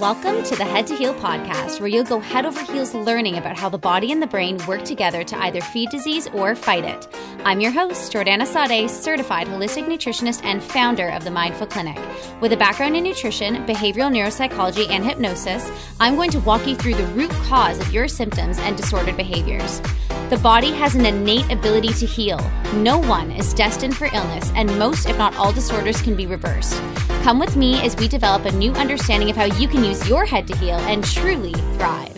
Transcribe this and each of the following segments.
Welcome to the Head to Heal podcast, where you'll go head over heels learning about how the body and the brain work together to either feed disease or fight it. I'm your host, Jiordana Sade, certified holistic nutritionist and founder of the Mind-Full Clinic. With a background in nutrition, behavioral neuropsychology, and hypnosis, I'm going to walk you through the root cause of your symptoms and disordered behaviors. The body has an innate ability to heal. No one is destined for illness, and most, if not all, disorders can be reversed. Come with me as we develop a new understanding of how you can use your head to heal and truly thrive.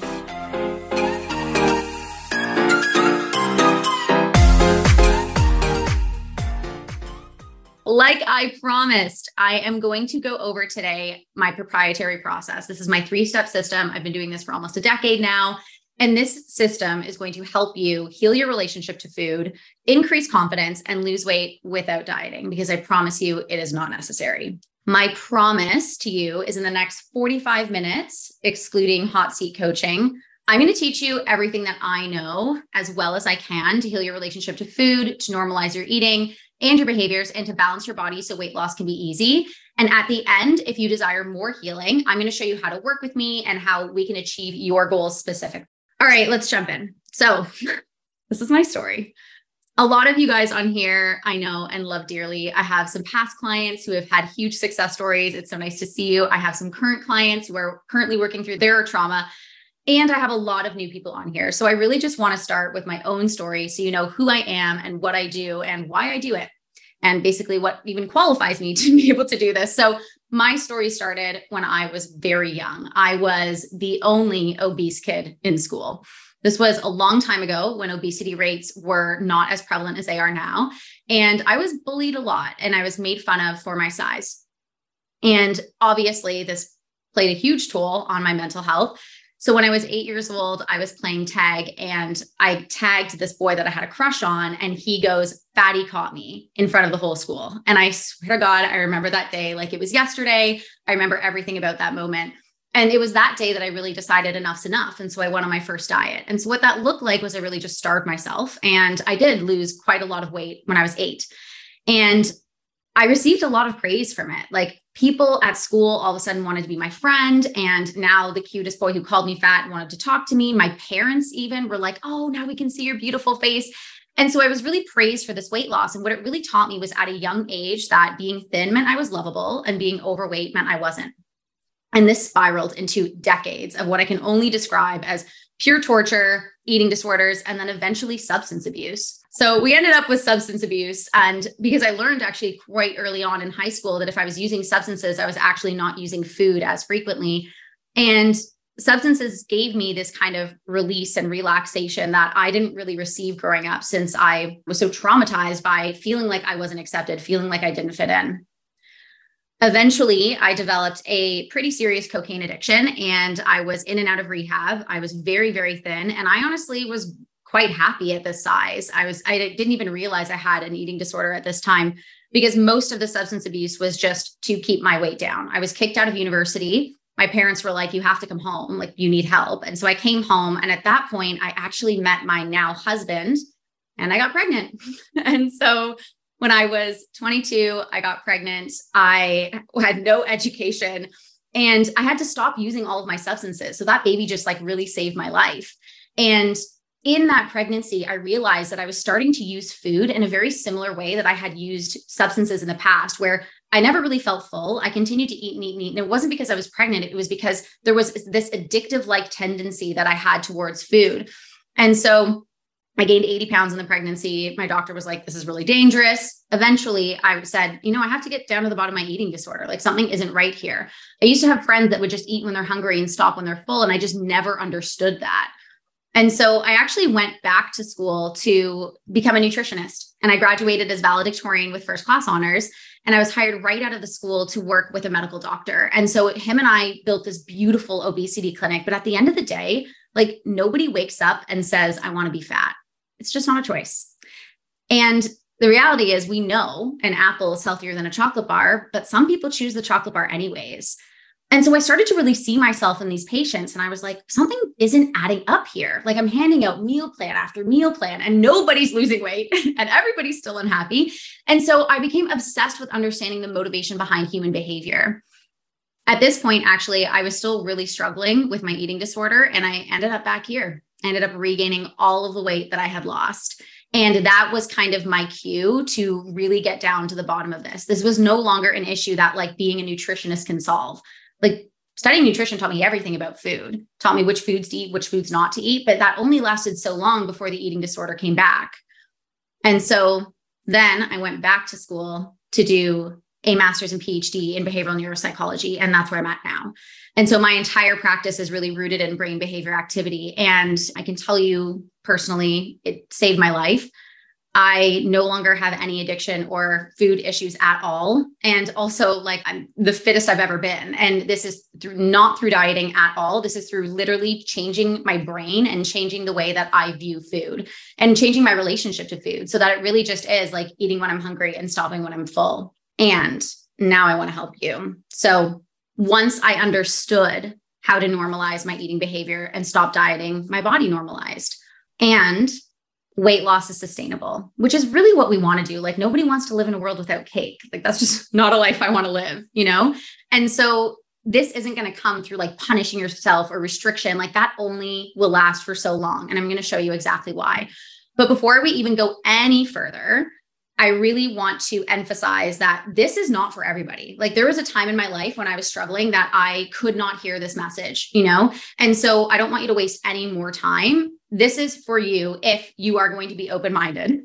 Like I promised, I am going to go over today my proprietary process. This is my three step system. I've been doing this for almost a decade now. And this system is going to help you heal your relationship to food, increase confidence, and lose weight without dieting because I promise you it is not necessary. My promise to you is in the next 45 minutes, excluding hot seat coaching, I'm going to teach you everything that I know as well as I can to heal your relationship to food, to normalize your eating and your behaviors, and to balance your body so weight loss can be easy. And at the end, if you desire more healing, I'm going to show you how to work with me and how we can achieve your goals specifically. All right, let's jump in. So, this is my story a lot of you guys on here I know and love dearly. I have some past clients who have had huge success stories. It's so nice to see you. I have some current clients who are currently working through their trauma. And I have a lot of new people on here. So I really just want to start with my own story so you know who I am and what I do and why I do it. And basically, what even qualifies me to be able to do this. So, my story started when I was very young. I was the only obese kid in school. This was a long time ago when obesity rates were not as prevalent as they are now. And I was bullied a lot and I was made fun of for my size. And obviously, this played a huge toll on my mental health. So when I was eight years old, I was playing tag and I tagged this boy that I had a crush on, and he goes, Fatty caught me in front of the whole school. And I swear to God, I remember that day like it was yesterday. I remember everything about that moment. And it was that day that I really decided enough's enough. And so I went on my first diet. And so what that looked like was I really just starved myself. And I did lose quite a lot of weight when I was eight. And I received a lot of praise from it. Like people at school all of a sudden wanted to be my friend. And now the cutest boy who called me fat wanted to talk to me. My parents even were like, oh, now we can see your beautiful face. And so I was really praised for this weight loss. And what it really taught me was at a young age that being thin meant I was lovable and being overweight meant I wasn't. And this spiraled into decades of what I can only describe as pure torture, eating disorders, and then eventually substance abuse. So we ended up with substance abuse. And because I learned actually quite early on in high school that if I was using substances, I was actually not using food as frequently. And substances gave me this kind of release and relaxation that I didn't really receive growing up since I was so traumatized by feeling like I wasn't accepted, feeling like I didn't fit in eventually i developed a pretty serious cocaine addiction and i was in and out of rehab. I was very very thin and i honestly was quite happy at this size. I was i didn't even realize i had an eating disorder at this time because most of the substance abuse was just to keep my weight down. I was kicked out of university. My parents were like you have to come home. Like you need help. And so i came home and at that point i actually met my now husband and i got pregnant. And so when I was 22, I got pregnant. I had no education and I had to stop using all of my substances. So that baby just like really saved my life. And in that pregnancy, I realized that I was starting to use food in a very similar way that I had used substances in the past, where I never really felt full. I continued to eat and eat and eat. And it wasn't because I was pregnant, it was because there was this addictive like tendency that I had towards food. And so I gained 80 pounds in the pregnancy. My doctor was like, this is really dangerous. Eventually, I said, you know, I have to get down to the bottom of my eating disorder. Like something isn't right here. I used to have friends that would just eat when they're hungry and stop when they're full. And I just never understood that. And so I actually went back to school to become a nutritionist. And I graduated as valedictorian with first class honors. And I was hired right out of the school to work with a medical doctor. And so him and I built this beautiful obesity clinic. But at the end of the day, like nobody wakes up and says, I want to be fat it's just not a choice. And the reality is, we know an apple is healthier than a chocolate bar, but some people choose the chocolate bar anyways. And so I started to really see myself in these patients, and I was like, something isn't adding up here. Like I'm handing out meal plan after meal plan, and nobody's losing weight, and everybody's still unhappy. And so I became obsessed with understanding the motivation behind human behavior. At this point, actually, I was still really struggling with my eating disorder and I ended up back here. I ended up regaining all of the weight that I had lost. And that was kind of my cue to really get down to the bottom of this. This was no longer an issue that like being a nutritionist can solve. Like studying nutrition taught me everything about food, taught me which foods to eat, which foods not to eat, but that only lasted so long before the eating disorder came back. And so then I went back to school to do a master's and PhD in behavioral neuropsychology. And that's where I'm at now. And so my entire practice is really rooted in brain behavior activity. And I can tell you personally, it saved my life. I no longer have any addiction or food issues at all. And also, like, I'm the fittest I've ever been. And this is through not through dieting at all. This is through literally changing my brain and changing the way that I view food and changing my relationship to food so that it really just is like eating when I'm hungry and stopping when I'm full. And now I want to help you. So once I understood how to normalize my eating behavior and stop dieting, my body normalized. And weight loss is sustainable, which is really what we want to do. Like nobody wants to live in a world without cake. Like that's just not a life I want to live, you know? And so this isn't going to come through like punishing yourself or restriction. Like that only will last for so long. And I'm going to show you exactly why. But before we even go any further, I really want to emphasize that this is not for everybody. Like there was a time in my life when I was struggling that I could not hear this message, you know? And so I don't want you to waste any more time. This is for you if you are going to be open minded,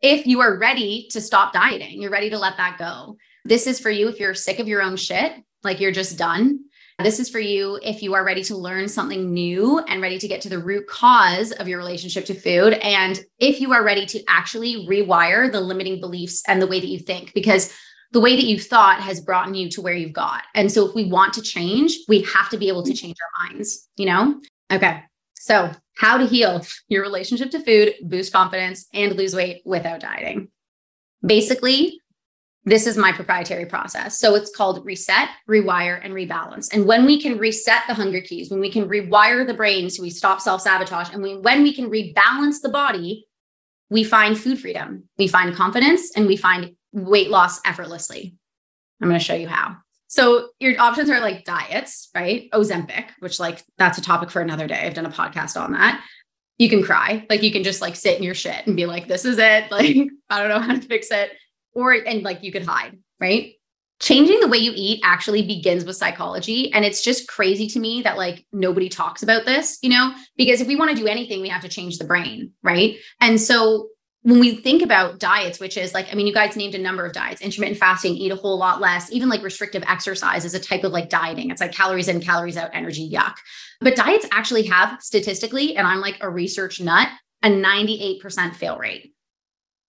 if you are ready to stop dieting, you're ready to let that go. This is for you if you're sick of your own shit, like you're just done. This is for you if you are ready to learn something new and ready to get to the root cause of your relationship to food. And if you are ready to actually rewire the limiting beliefs and the way that you think, because the way that you've thought has brought you to where you've got. And so if we want to change, we have to be able to mm-hmm. change our minds, you know? Okay. So, how to heal your relationship to food, boost confidence, and lose weight without dieting. Basically, this is my proprietary process. So it's called reset, rewire, and rebalance. And when we can reset the hunger cues, when we can rewire the brain so we stop self sabotage, and we, when we can rebalance the body, we find food freedom, we find confidence, and we find weight loss effortlessly. I'm going to show you how. So your options are like diets, right? Ozempic, which like that's a topic for another day. I've done a podcast on that. You can cry, like you can just like sit in your shit and be like, this is it. Like, I don't know how to fix it or and like you could hide, right? Changing the way you eat actually begins with psychology. And it's just crazy to me that like nobody talks about this, you know, because if we want to do anything, we have to change the brain, right? And so when we think about diets, which is like, I mean, you guys named a number of diets, intermittent fasting, eat a whole lot less, even like restrictive exercise is a type of like dieting. It's like calories in, calories out, energy, yuck. But diets actually have statistically, and I'm like a research nut, a 98% fail rate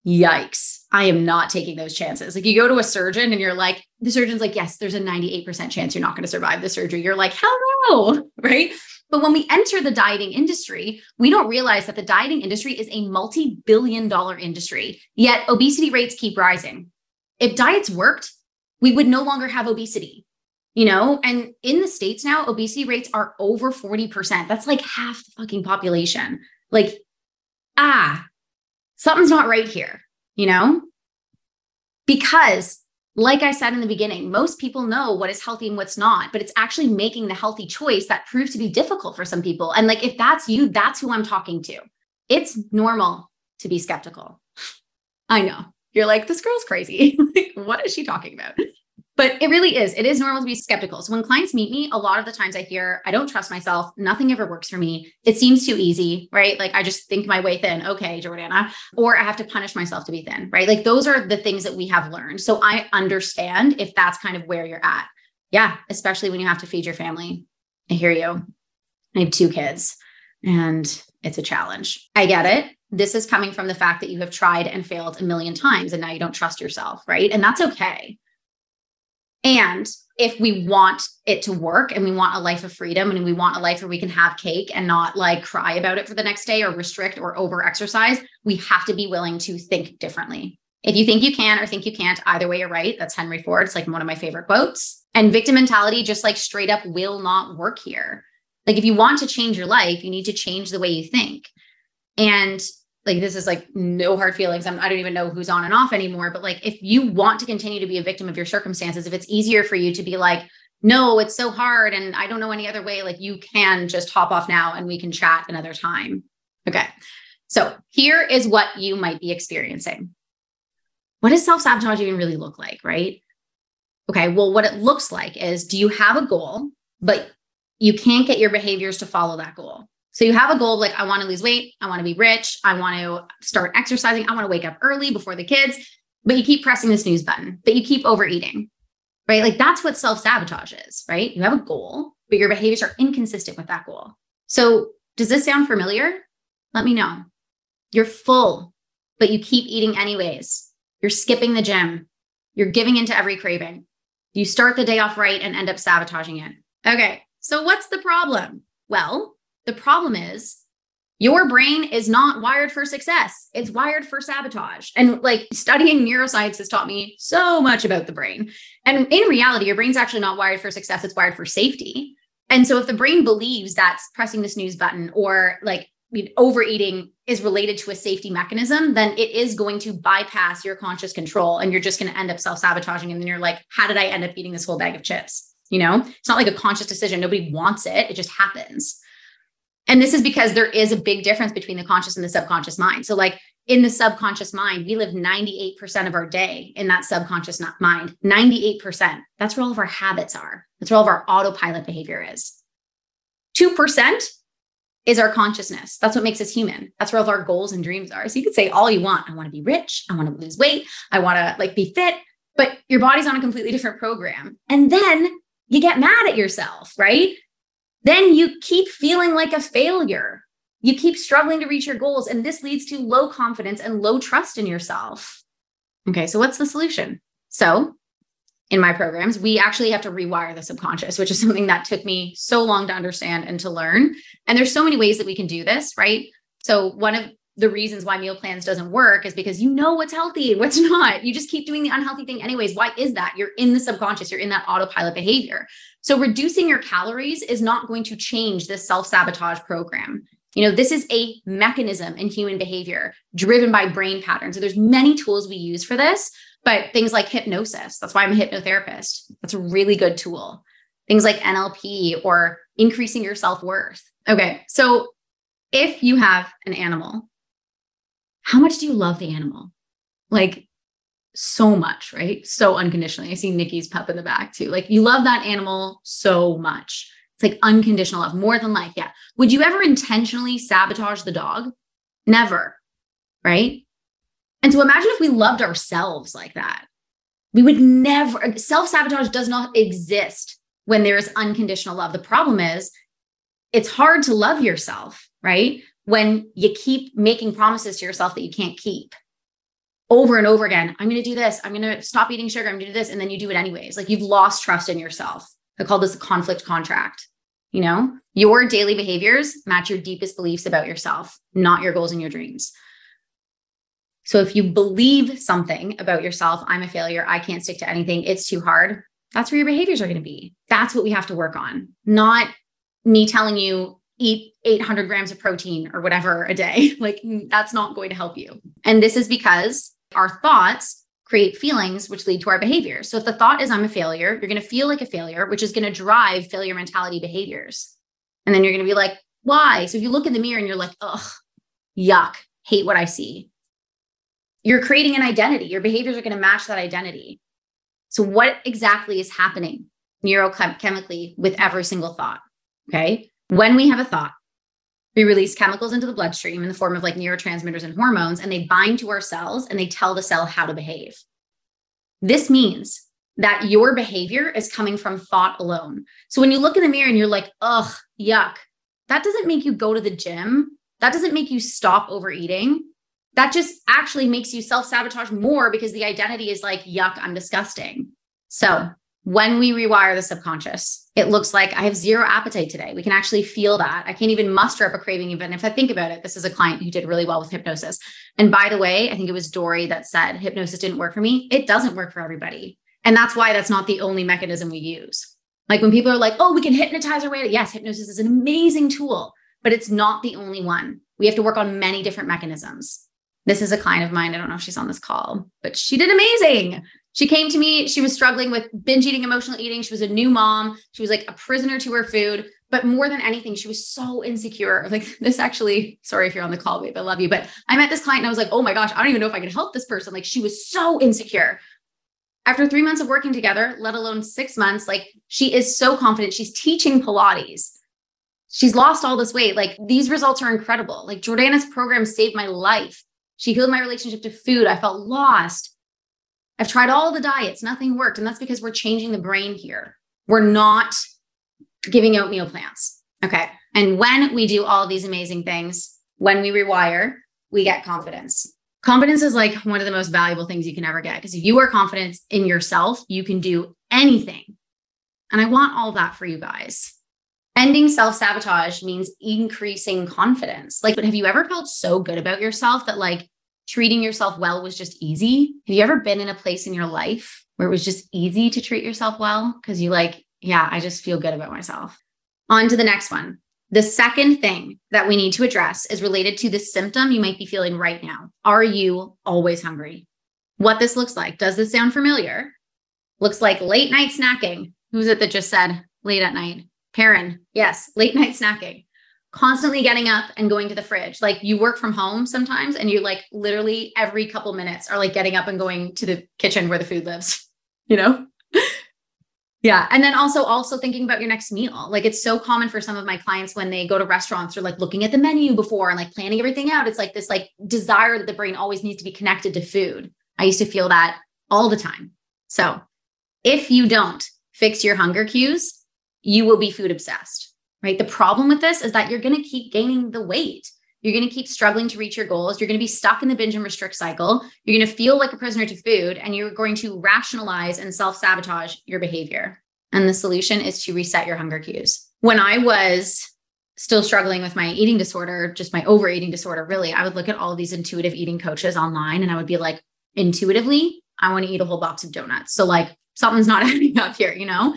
yikes, I am not taking those chances. Like you go to a surgeon and you're like, the surgeon's like, yes, there's a 98% chance you're not going to survive the surgery. You're like, hell no, right? But when we enter the dieting industry, we don't realize that the dieting industry is a multi billion dollar industry, yet obesity rates keep rising. If diets worked, we would no longer have obesity, you know? And in the States now, obesity rates are over 40%. That's like half the fucking population. Like, ah, something's not right here, you know? Because, like I said in the beginning, most people know what is healthy and what's not, but it's actually making the healthy choice that proves to be difficult for some people. And like, if that's you, that's who I'm talking to. It's normal to be skeptical. I know. You're like, this girl's crazy. like, what is she talking about? But it really is. It is normal to be skeptical. So when clients meet me, a lot of the times I hear, I don't trust myself. Nothing ever works for me. It seems too easy, right? Like I just think my way thin. Okay, Jiordana. Or I have to punish myself to be thin, right? Like those are the things that we have learned. So I understand if that's kind of where you're at. Yeah, especially when you have to feed your family. I hear you. I have two kids and it's a challenge. I get it. This is coming from the fact that you have tried and failed a million times and now you don't trust yourself, right? And that's okay and if we want it to work and we want a life of freedom and we want a life where we can have cake and not like cry about it for the next day or restrict or over exercise, we have to be willing to think differently. If you think you can or think you can't, either way, you're right. That's Henry Ford. It's like one of my favorite quotes. And victim mentality just like straight up will not work here. Like if you want to change your life, you need to change the way you think. And like this is like no hard feelings I'm, i don't even know who's on and off anymore but like if you want to continue to be a victim of your circumstances if it's easier for you to be like no, it's so hard and I don't know any other way, like you can just hop off now and we can chat another time. Okay. So here is what you might be experiencing. What does self sabotage even really look like, right? Okay. Well, what it looks like is do you have a goal, but you can't get your behaviors to follow that goal? So you have a goal like, I want to lose weight, I want to be rich, I want to start exercising, I want to wake up early before the kids, but you keep pressing the snooze button, but you keep overeating, right? Like that's what self sabotage is, right? You have a goal, but your behaviors are inconsistent with that goal. So does this sound familiar? Let me know. You're full, but you keep eating anyways. You're skipping the gym. You're giving into every craving. You start the day off right and end up sabotaging it. Okay. So what's the problem? Well, the problem is your brain is not wired for success. It's wired for sabotage. And like studying neuroscience has taught me so much about the brain. And in reality, your brain's actually not wired for success, it's wired for safety. And so if the brain believes that pressing the snooze button or like overeating is related to a safety mechanism, then it is going to bypass your conscious control and you're just going to end up self sabotaging. And then you're like, how did I end up eating this whole bag of chips? You know, it's not like a conscious decision. Nobody wants it, it just happens. And this is because there is a big difference between the conscious and the subconscious mind. So, like in the subconscious mind, we live 98% of our day in that subconscious mind. 98%. That's where all of our habits are. That's where all of our autopilot behavior is. 2% is our consciousness. That's what makes us human. That's where all of our goals and dreams are. So you could say all you want. I want to be rich. I want to lose weight. I want to like be fit, but your body's on a completely different program. And then you get mad at yourself, right? Then you keep feeling like a failure. You keep struggling to reach your goals. And this leads to low confidence and low trust in yourself. Okay. So what's the solution? So in my programs, we actually have to rewire the subconscious, which is something that took me so long to understand and to learn. And there's so many ways that we can do this, right? So one of the reasons why meal plans doesn't work is because you know what's healthy what's not. You just keep doing the unhealthy thing anyways. Why is that? You're in the subconscious, you're in that autopilot behavior. So reducing your calories is not going to change this self-sabotage program. You know, this is a mechanism in human behavior driven by brain patterns. So there's many tools we use for this, but things like hypnosis, that's why I'm a hypnotherapist. That's a really good tool. Things like NLP or increasing your self worth. Okay. So if you have an animal, how much do you love the animal? Like so much, right? So unconditionally. I see Nikki's pup in the back too. Like you love that animal so much. It's like unconditional love, more than life. Yeah. Would you ever intentionally sabotage the dog? Never. Right. And so imagine if we loved ourselves like that. We would never, self sabotage does not exist when there is unconditional love. The problem is it's hard to love yourself, right? When you keep making promises to yourself that you can't keep over and over again. I'm going to do this. I'm going to stop eating sugar. I'm going to do this. And then you do it anyways. Like you've lost trust in yourself. I call this a conflict contract. You know, your daily behaviors match your deepest beliefs about yourself, not your goals and your dreams. So if you believe something about yourself, I'm a failure, I can't stick to anything, it's too hard, that's where your behaviors are going to be. That's what we have to work on, not me telling you eat 800 grams of protein or whatever a day. Like that's not going to help you. And this is because our thoughts create feelings which lead to our behavior. So if the thought is I'm a failure, you're going to feel like a failure, which is going to drive failure mentality behaviors. And then you're going to be like, why? So if you look in the mirror and you're like, ugh, yuck, hate what I see you're creating an identity. Your behaviors are going to match that identity. So, what exactly is happening neurochemically with every single thought? Okay. When we have a thought, we release chemicals into the bloodstream in the form of like neurotransmitters and hormones, and they bind to our cells and they tell the cell how to behave. This means that your behavior is coming from thought alone. So when you look in the mirror and you're like, ugh, yuck, that doesn't make you go to the gym. That doesn't make you stop overeating that just actually makes you self sabotage more because the identity is like, yuck, I'm disgusting. So when we rewire the subconscious, it looks like I have zero appetite today. We can actually feel that. I can't even muster up a craving, even if I think about it. This is a client who did really well with hypnosis. And by the way, I think it was Dory that said hypnosis didn't work for me. It doesn't work for everybody. And that's why that's not the only mechanism we use. Like when people are like, oh, we can hypnotize our way. Yes, hypnosis is an amazing tool, but it's not the only one. We have to work on many different mechanisms. This is a client of mine. I don't know if she's on this call, but she did amazing. She came to me. She was struggling with binge eating, emotional eating. She was a new mom. She was like a prisoner to her food. But more than anything, she was so insecure. Like this actually, sorry if you're on the call, babe, I love you. But I met this client and I was like, oh my gosh, I don't even know if I can help this person. Like she was so insecure. After three months of working together, let alone six months, like she is so confident. She's teaching Pilates. She's lost all this weight. Like these results are incredible. Like Jiordana's program saved my life. She healed my relationship to food. I felt lost. I've tried all the diets, nothing worked. And that's because we're changing the brain here. We're not giving out meal plans. Okay. And when we do all these amazing things, when we rewire, we get confidence. Confidence is like one of the most valuable things you can ever get because if you are confident in yourself, you can do anything. And I want all that for you guys. Ending self sabotage means increasing confidence. Like, but have you ever felt so good about yourself that like treating yourself well was just easy? Have you ever been in a place in your life where it was just easy to treat yourself well? Because you like yeah, I just feel good about myself. On to the next one. The second thing that we need to address is related to the symptom you might be feeling right now. Are you always hungry? What this looks like. Does this sound familiar? Looks like late night snacking. Who's it that just said late at night? Karen. Yes, late night snacking. Constantly getting up and going to the fridge. Like you work from home sometimes and you like literally every couple minutes are like getting up and going to the kitchen where the food lives, you know? Yeah. And then also also thinking about your next meal. Like it's so common for some of my clients when they go to restaurants or like looking at the menu before and like planning everything out. It's like this like desire that the brain always needs to be connected to food. I used to feel that all the time. So if you don't fix your hunger cues, you will be food obsessed, right? The problem with this is that you're going to keep gaining the weight. You're going to keep struggling to reach your goals. You're going to be stuck in the binge and restrict cycle. You're going to feel like a prisoner to food, and you're going to rationalize and self sabotage your behavior. And the solution is to reset your hunger cues. When I was still struggling with my eating disorder, just my overeating disorder, really, I would look at all these intuitive eating coaches online and I would be like, intuitively, I want to eat a whole box of donuts. So, like, something's not adding up here, you know?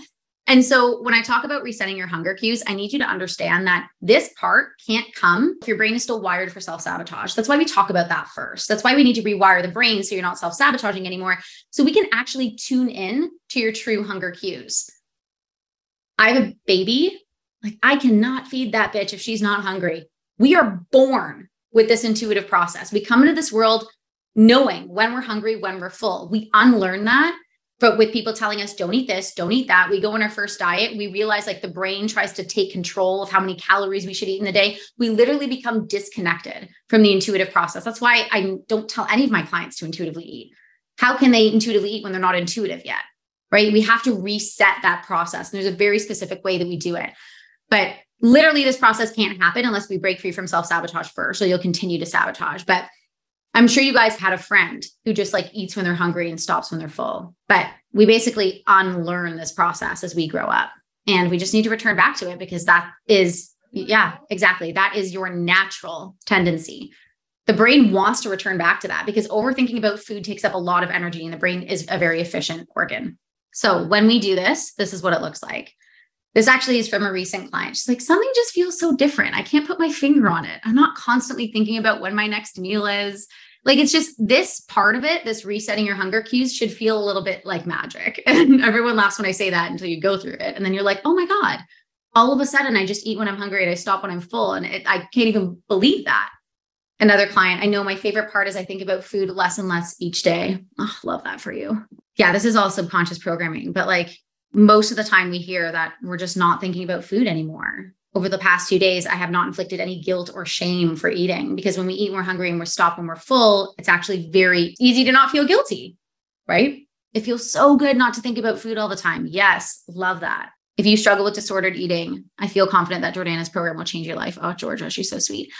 And so when I talk about resetting your hunger cues, I need you to understand that this part can't come if your brain is still wired for self sabotage. That's why we talk about that first. That's why we need to rewire the brain so you're not self sabotaging anymore. So we can actually tune in to your true hunger cues. I have a baby. Like, I cannot feed that bitch if she's not hungry. We are born with this intuitive process. We come into this world knowing when we're hungry, when we're full. We unlearn that but with people telling us don't eat this don't eat that we go on our first diet we realize like the brain tries to take control of how many calories we should eat in the day. We literally become disconnected from the intuitive process. That's why i don't tell any of my clients to intuitively eat. How can they intuitively eat when they're not intuitive yet right? We have to reset that process and there's a very specific way that we do it. But literally this process can't happen unless we break free from self-sabotage first so you'll continue to sabotage. But I'm sure you guys had a friend who just like eats when they're hungry and stops when they're full. But we basically unlearn this process as we grow up. And we just need to return back to it because that is, yeah, exactly. That is your natural tendency. The brain wants to return back to that because overthinking about food takes up a lot of energy and the brain is a very efficient organ. So when we do this, this is what it looks like. This actually is from a recent client. She's like, something just feels so different. I can't put my finger on it. I'm not constantly thinking about when my next meal is. Like it's just this part of it, this resetting your hunger cues should feel a little bit like magic. And everyone laughs when I say that until you go through it. And then you're like, oh my God, all of a sudden I just eat when I'm hungry and I stop when I'm full. And it, I can't even believe that. Another client, I know my favorite part is I think about food less and less each day. Oh, love that for you. Yeah, this is all subconscious programming, but like most of the time we hear that we're just not thinking about food anymore. Over the past two days, I have not inflicted any guilt or shame for eating because when we eat, we're hungry and we're stopped when we're full, it's actually very easy to not feel guilty, right? It feels so good not to think about food all the time. Yes, love that. If you struggle with disordered eating, I feel confident that Jiordana's program will change your life. Oh, Georgia, she's so sweet.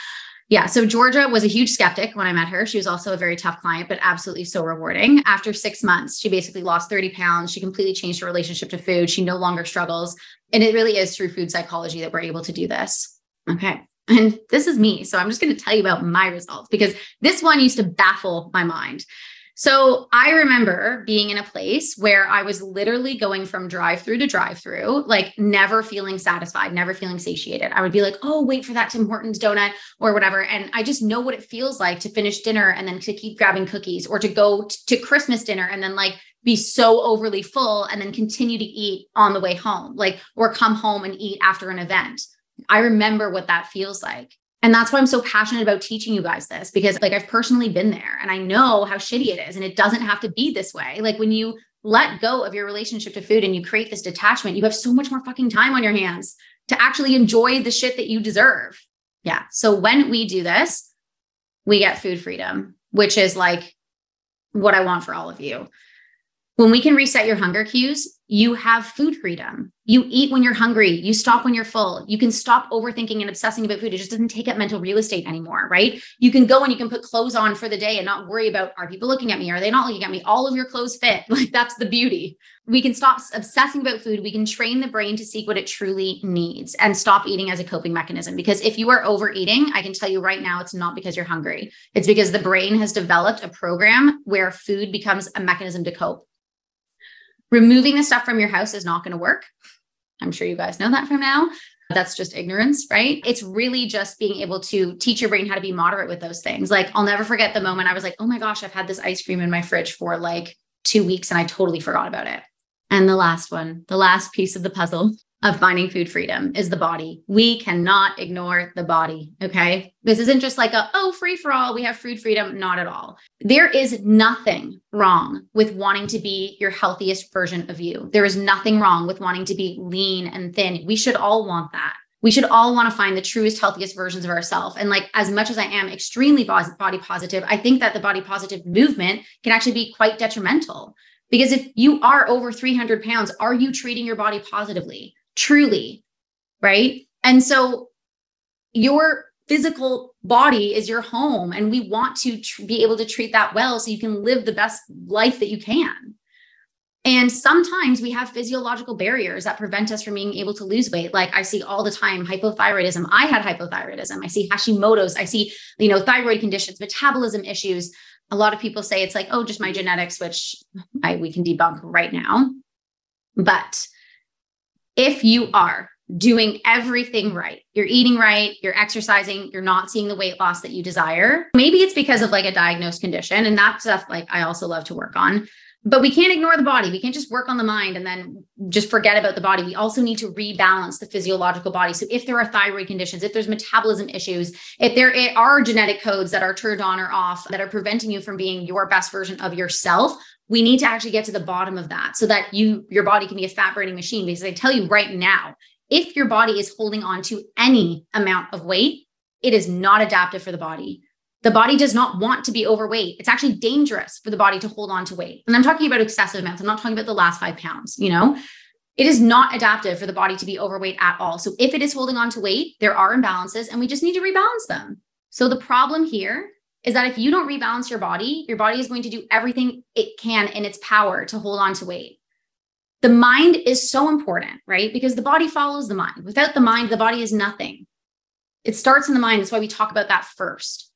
Yeah. So Georgia was a huge skeptic when I met her. She was also a very tough client, but absolutely so rewarding. After six months, she basically lost 30 pounds. She completely changed her relationship to food. She no longer struggles. And it really is through food psychology that we're able to do this. Okay. And this is me. So I'm just going to tell you about my results because this one used to baffle my mind. So I remember being in a place where I was literally going from drive through to drive through, like never feeling satisfied, never feeling satiated. I would be like, oh, wait for that Tim Hortons donut or whatever. And I just know what it feels like to finish dinner and then to keep grabbing cookies or to go t- to Christmas dinner and then like be so overly full and then continue to eat on the way home, like, or come home and eat after an event. I remember what that feels like. And that's why I'm so passionate about teaching you guys this because, like, I've personally been there and I know how shitty it is. And it doesn't have to be this way. Like, when you let go of your relationship to food and you create this detachment, you have so much more fucking time on your hands to actually enjoy the shit that you deserve. Yeah. So when we do this, we get food freedom, which is like what I want for all of you. When we can reset your hunger cues, you have food freedom. You eat when you're hungry. You stop when you're full. You can stop overthinking and obsessing about food. It just doesn't take up mental real estate anymore, right? You can go and you can put clothes on for the day and not worry about are people looking at me? Are they not looking at me? All of your clothes fit. Like that's the beauty. We can stop obsessing about food. We can train the brain to seek what it truly needs and stop eating as a coping mechanism. Because if you are overeating, I can tell you right now, it's not because you're hungry. It's because the brain has developed a program where food becomes a mechanism to cope removing the stuff from your house is not going to work. I'm sure you guys know that from now. That's just ignorance, right? It's really just being able to teach your brain how to be moderate with those things. Like, I'll never forget the moment I was like, oh my gosh, I've had this ice cream in my fridge for like two weeks and I totally forgot about it. And the last one, the last piece of the puzzle of finding food freedom is the body. We cannot ignore the body. Okay. This isn't just like a, oh, free for all. We have food freedom. Not at all. There is nothing wrong with wanting to be your healthiest version of you. There is nothing wrong with wanting to be lean and thin. We should all want that. We should all want to find the truest, healthiest versions of ourselves. And like, as much as I am extremely body positive, I think that the body positive movement can actually be quite detrimental. Because if you are over 300 pounds, are you treating your body positively? Truly, right? And so your physical body is your home, and we want to tr- be able to treat that well so you can live the best life that you can. And sometimes we have physiological barriers that prevent us from being able to lose weight. Like I see all the time hypothyroidism. I had hypothyroidism. I see Hashimoto's. I see, you know, thyroid conditions, metabolism issues. A lot of people say it's like, oh, just my genetics, which I, we can debunk right now. But if you are doing everything right, you're eating right, you're exercising, you're not seeing the weight loss that you desire, maybe it's because of like a diagnosed condition. And that stuff, like, I also love to work on. But we can't ignore the body. We can't just work on the mind and then just forget about the body. We also need to rebalance the physiological body. So, if there are thyroid conditions, if there's metabolism issues, if there are genetic codes that are turned on or off that are preventing you from being your best version of yourself, we need to actually get to the bottom of that so that you your body can be a fat burning machine. Because i tell you right now if your body is holding on to any amount of weight it is not adaptive for the body. The body does not want to be overweight. It's actually dangerous for the body to hold on to weight. And i'm talking about excessive amounts. I'm not talking about the last five pounds you know? It is not adaptive for the body to be overweight at all. So if it is holding on to weight there are imbalances and we just need to rebalance them. So the problem here is that if you don't rebalance your body, your body is going to do everything it can in its power to hold on to weight. The mind is so important, right? Because the body follows the mind. Without the mind, the body is nothing. It starts in the mind. That's why we talk about that first.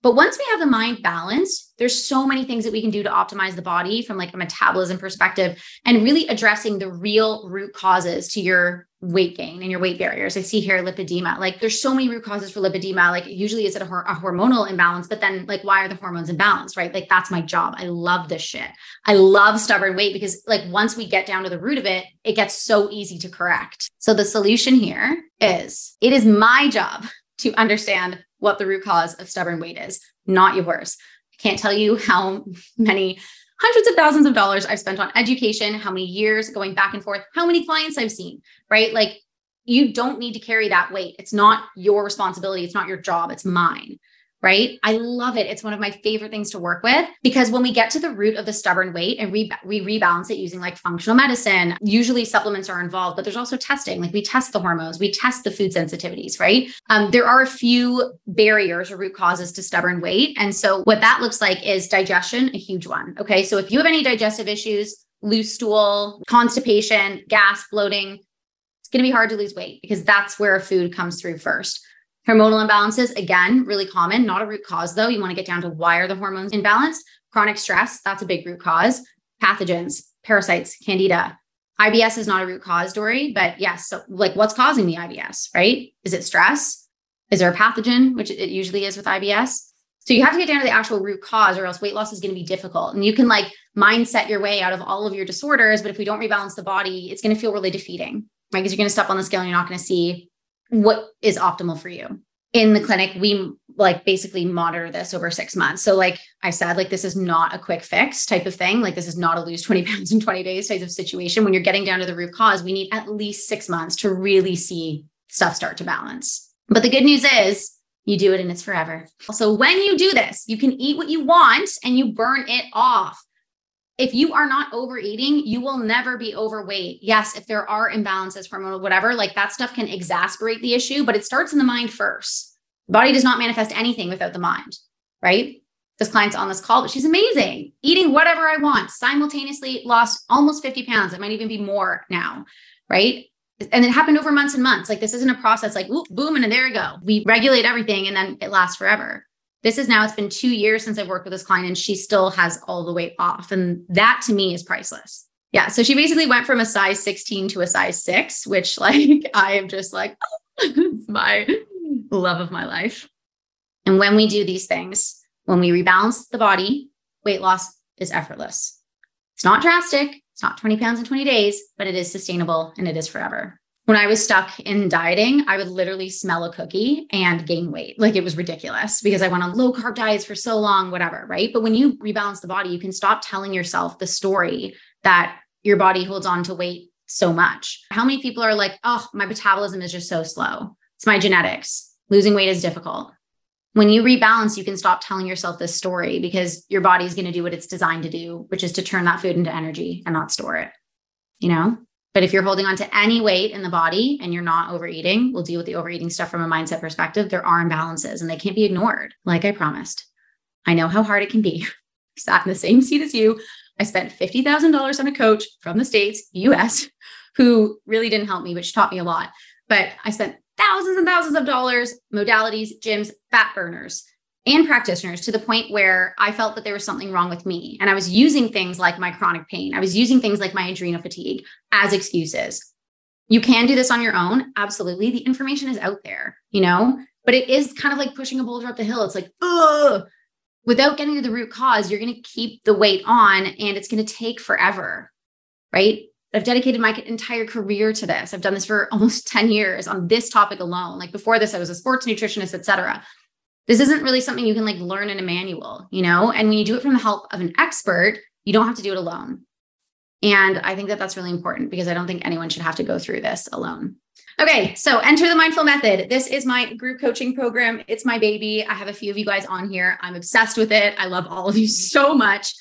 But once we have the mind balanced, there's so many things that we can do to optimize the body from like a metabolism perspective and really addressing the real root causes to your weight gain and your weight barriers. I see here lipedema. Like there's so many root causes for lipedema. Like usually is it a, hor- a hormonal imbalance, but then like why are the hormones imbalanced, right? Like that's my job. I love this shit. I love stubborn weight because like once we get down to the root of it, it gets so easy to correct. So the solution here is it is my job to understand what the root cause of stubborn weight is, not yours. I can't tell you how many hundreds of thousands of dollars I've spent on education, how many years going back and forth, how many clients I've seen, right? Like you don't need to carry that weight. It's not your responsibility. It's not your job. It's mine right? I love it. It's one of my favorite things to work with because when we get to the root of the stubborn weight and re- we rebalance it using like functional medicine, usually supplements are involved, but there's also testing. Like we test the hormones, we test the food sensitivities, right? Um, there are a few barriers or root causes to stubborn weight. And so what that looks like is digestion, a huge one. Okay. So if you have any digestive issues, loose stool, constipation, gas, bloating, it's going to be hard to lose weight because that's where food comes through first. Hormonal imbalances, again, really common, not a root cause though. You want to get down to why are the hormones imbalanced? Chronic stress, that's a big root cause. Pathogens, parasites, candida. IBS is not a root cause, Dory, but yes, so like what's causing the IBS, right? Is it stress? Is there a pathogen, which it usually is with IBS? So you have to get down to the actual root cause, or else weight loss is going to be difficult. And you can like mindset your way out of all of your disorders. But if we don't rebalance the body, it's going to feel really defeating, right? Because you're going to step on the scale and you're not going to see what is optimal for you. In the clinic, we like basically monitor this over six months. So, like I said, like this is not a quick fix type of thing. Like this is not a lose 20 pounds in 20 days type of situation. When you're getting down to the root cause, we need at least six months to really see stuff start to balance. But the good news is you do it and it's forever. So when you do this, you can eat what you want and you burn it off. If you are not overeating, you will never be overweight. Yes, if there are imbalances, hormonal, whatever, like that stuff can exasperate the issue, but it starts in the mind first. The body does not manifest anything without the mind, right? This client's on this call, but she's amazing, eating whatever I want, simultaneously lost almost 50 pounds. It might even be more now, right? and it happened over months and months. Like this isn't a process like boom, and there you go. We regulate everything and then it lasts forever. This is now, it's been two years since I've worked with this client and she still has all the weight off. And that to me is priceless. Yeah. So she basically went from a size 16 to a size six, which like I am just like, oh, my love of my life. And when we do these things, when we rebalance the body, weight loss is effortless. It's not drastic, it's not 20 pounds in 20 days, but it is sustainable and it is forever. When I was stuck in dieting, I would literally smell a cookie and gain weight. Like it was ridiculous because I went on low carb diets for so long, whatever. Right. But when you rebalance the body, you can stop telling yourself the story that your body holds on to weight so much. How many people are like, oh, my metabolism is just so slow? It's my genetics. Losing weight is difficult when you rebalance, you can stop telling yourself this story because your body is going to do what it's designed to do, which is to turn that food into energy and not store it. You know? But if you're holding on to any weight in the body and you're not overeating, we'll deal with the overeating stuff from a mindset perspective. There are imbalances and they can't be ignored, like I promised. I know how hard it can be. I sat in the same seat as you. I spent $50,000 on a coach from the States, US, who really didn't help me, which taught me a lot. But I spent thousands and thousands of dollars, modalities, gyms, fat burners, and practitioners to the point where I felt that there was something wrong with me. And I was using things like my chronic pain, I was using things like my adrenal fatigue as excuses. You can do this on your own. Absolutely. The information is out there, you know, but it is kind of like pushing a boulder up the hill. It's like, ugh. Without getting to the root cause, you're going to keep the weight on and it's going to take forever, right? I've dedicated my entire career to this. I've done this for almost 10 years on this topic alone. Like before this, I was a sports nutritionist, etc. This isn't really something you can like learn in a manual, you know? And when you do it from the help of an expert, you don't have to do it alone. And I think that that's really important because I don't think anyone should have to go through this alone. Okay, so enter the Mind-Full Method. This is my group coaching program. It's my baby. I have a few of you guys on here. I'm obsessed with it. I love all of you so much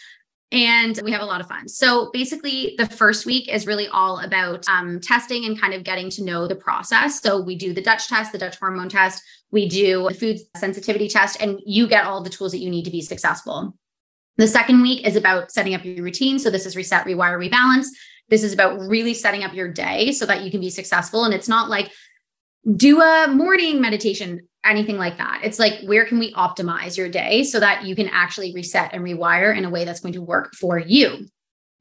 and we have a lot of fun. So basically, the first week is really all about um, testing and kind of getting to know the process. So we do the Dutch test, the Dutch hormone test, we do a food sensitivity test, and you get all the tools that you need to be successful. The second week is about setting up your routine. So this is reset, rewire, rebalance. This is about really setting up your day so that you can be successful. And it's not like do a morning meditation anything like that. It's like, where can we optimize your day so that you can actually reset and rewire in a way that's going to work for you?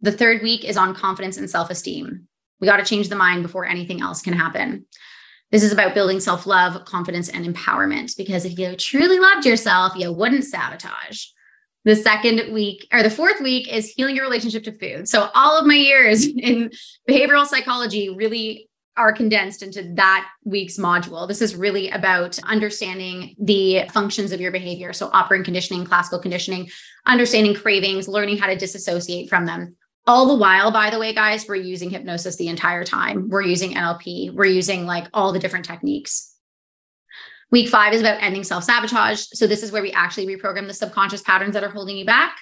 The third week is on confidence and self esteem. We got to change the mind before anything else can happen. This is about building self love, confidence, and empowerment. Because if you truly loved yourself, you wouldn't sabotage. The second week or the fourth week is healing your relationship to food. So, all of my years in behavioral psychology really are condensed into that week's module. This is really about understanding the functions of your behavior. So, operant conditioning, classical conditioning, understanding cravings, learning how to disassociate from them. All the while, by the way, guys, we're using hypnosis the entire time. We're using NLP, we're using like all the different techniques. Week five is about ending self sabotage. So, this is where we actually reprogram the subconscious patterns that are holding you back.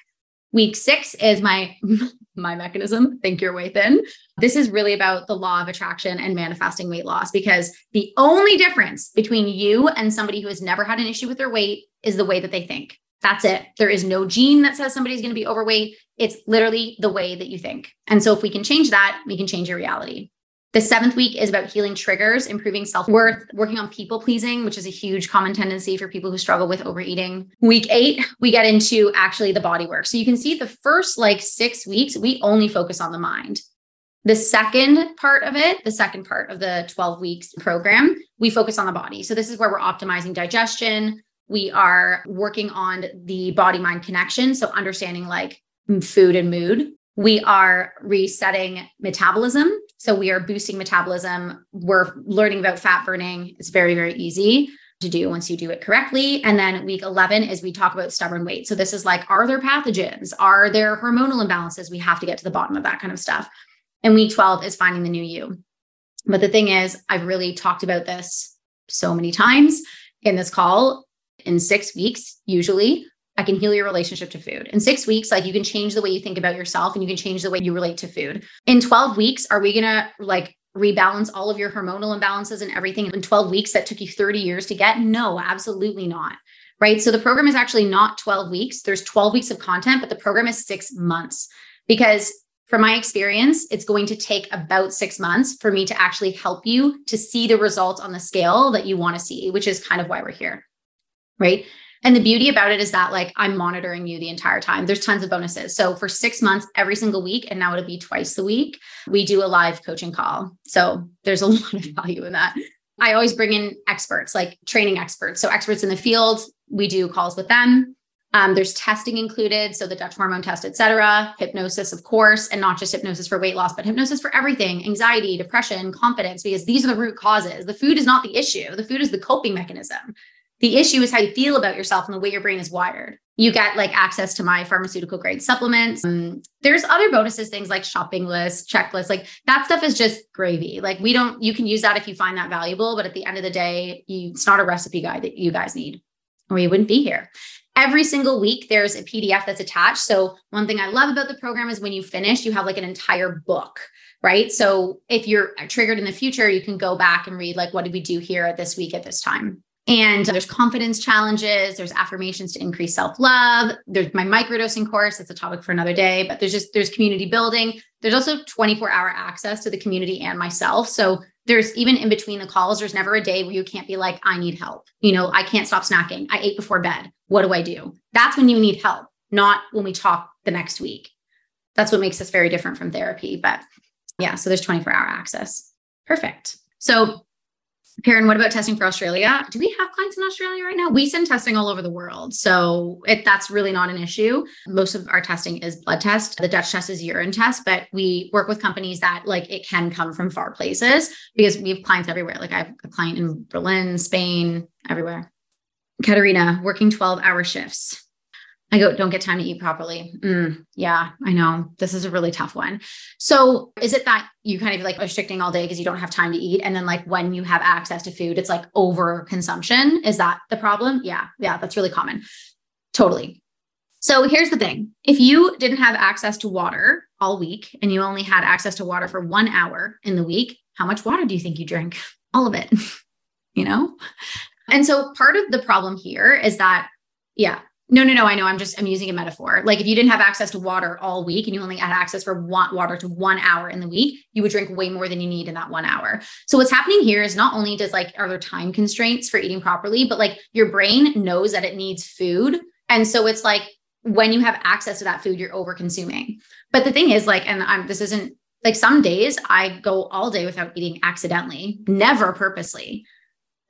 Week six is my my mechanism, think your way thin. This is really about the law of attraction and manifesting weight loss because the only difference between you and somebody who has never had an issue with their weight is the way that they think. That's it. There is no gene that says somebody's going to be overweight. It's literally the way that you think. And so if we can change that, we can change your reality. The seventh week is about healing triggers, improving self worth, working on people pleasing, which is a huge common tendency for people who struggle with overeating. Week eight, we get into actually the body work. So you can see the first like six weeks, we only focus on the mind. The second part of it, the second part of the 12 weeks program, we focus on the body. So this is where we're optimizing digestion, We are working on the body mind connection. So, understanding like food and mood. We are resetting metabolism. So, we are boosting metabolism. We're learning about fat burning. It's very, very easy to do once you do it correctly. And then week 11 is we talk about stubborn weight. So, this is like, are there pathogens? Are there hormonal imbalances? We have to get to the bottom of that kind of stuff. And week 12 is finding the new you. But the thing is, I've really talked about this so many times in this call. In six weeks, usually, I can heal your relationship to food. In six weeks, like you can change the way you think about yourself and you can change the way you relate to food. In 12 weeks, are we going to like rebalance all of your hormonal imbalances and everything in 12 weeks that took you 30 years to get? No, absolutely not. Right. So the program is actually not 12 weeks. There's 12 weeks of content, but the program is six months because from my experience, it's going to take about six months for me to actually help you to see the results on the scale that you want to see, which is kind of why we're here. Right. And the beauty about it is that like I'm monitoring you the entire time. There's tons of bonuses. So for six months, every single week, and now it'll be twice a week, we do a live coaching call. So there's a lot of value in that. I always bring in experts, like training experts. So experts in the field, we do calls with them. Um, there's testing included, so the Dutch hormone test, et cetera, hypnosis, of course, and not just hypnosis for weight loss, but hypnosis for everything anxiety, depression, confidence, because these are the root causes. The food is not the issue, the food is the coping mechanism. The issue is how you feel about yourself and the way your brain is wired. You get like access to my pharmaceutical grade supplements. Um, there's other bonuses, things like shopping lists, checklists, like that stuff is just gravy. Like we don't, you can use that if you find that valuable, but at the end of the day, you, it's not a recipe guide that you guys need or you wouldn't be here. Every single week, there's a PDF that's attached. So, one thing I love about the program is when you finish, you have like an entire book, right? So, if you're triggered in the future, you can go back and read, like, what did we do here at this week at this time? And there's confidence challenges, there's affirmations to increase self-love. There's my microdosing course, that's a topic for another day, but there's just there's community building. There's also 24-hour access to the community and myself. So there's even in between the calls, there's never a day where you can't be like, I need help. You know, I can't stop snacking. I ate before bed. What do I do? That's when you need help, not when we talk the next week. That's what makes us very different from therapy. But yeah, so there's 24 hour access. Perfect. So Karen, what about testing for Australia? Do we have clients in Australia right now? We send testing all over the world. So it, that's really not an issue. Most of our testing is blood test. The Dutch test is urine test, but we work with companies that like it can come from far places because we have clients everywhere. Like I have a client in Berlin, Spain, everywhere. Katerina, working 12 hour shifts. I go, don't get time to eat properly. Mm, yeah, I know. This is a really tough one. So, is it that you kind of like restricting all day because you don't have time to eat? And then, like, when you have access to food, it's like over consumption? Is that the problem? Yeah, yeah, that's really common. Totally. So, here's the thing if you didn't have access to water all week and you only had access to water for one hour in the week, how much water do you think you drink? All of it, you know? And so, part of the problem here is that, yeah, no, no, no. I know. I'm just I'm using a metaphor. Like if you didn't have access to water all week and you only had access for one water to one hour in the week, you would drink way more than you need in that one hour. So what's happening here is not only does like are there time constraints for eating properly, but like your brain knows that it needs food. And so it's like when you have access to that food, you're over consuming. But the thing is, like, and I'm this isn't like some days I go all day without eating accidentally, never purposely.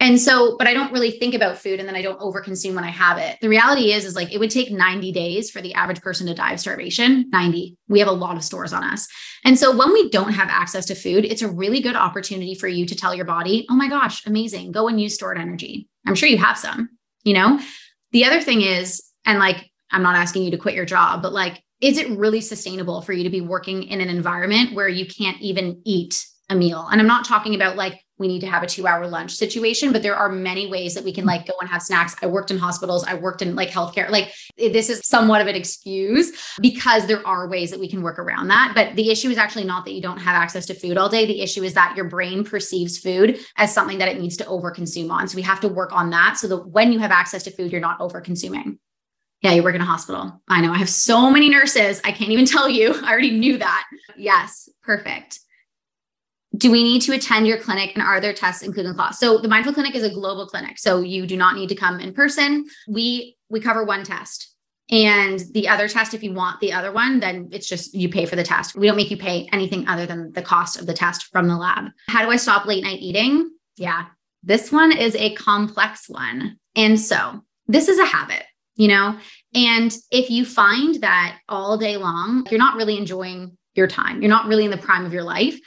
And so, but I don't really think about food and then I don't overconsume when I have it. The reality is, is like it would take 90 days for the average person to die of starvation. 90. We have a lot of stores on us. And so when we don't have access to food, it's a really good opportunity for you to tell your body, oh my gosh, amazing, go and use stored energy. I'm sure you have some, you know? The other thing is, and like, I'm not asking you to quit your job, but like, is it really sustainable for you to be working in an environment where you can't even eat a meal? And I'm not talking about like, we need to have a two hour lunch situation but there are many ways that we can like go and have snacks i worked in hospitals i worked in like healthcare like this is somewhat of an excuse because there are ways that we can work around that but the issue is actually not that you don't have access to food all day the issue is that your brain perceives food as something that it needs to over consume on so we have to work on that so that when you have access to food you're not over consuming yeah, you work in a hospital. I know. I have so many nurses. I can't even tell you. I already knew that. Yes, perfect do we need to attend your clinic and are there tests included in the cost so the Mind-Full Clinic is a global clinic so you do not need to come in person. We we cover one test and the other test if you want the other one then it's just you pay for the test. We don't make you pay anything other than the cost of the test from the lab. How do i stop late night eating? Yeah this one is a complex one. And so this is a habit, you know? And if you find that all day long, you're not really enjoying your time, you're not really in the prime of your life.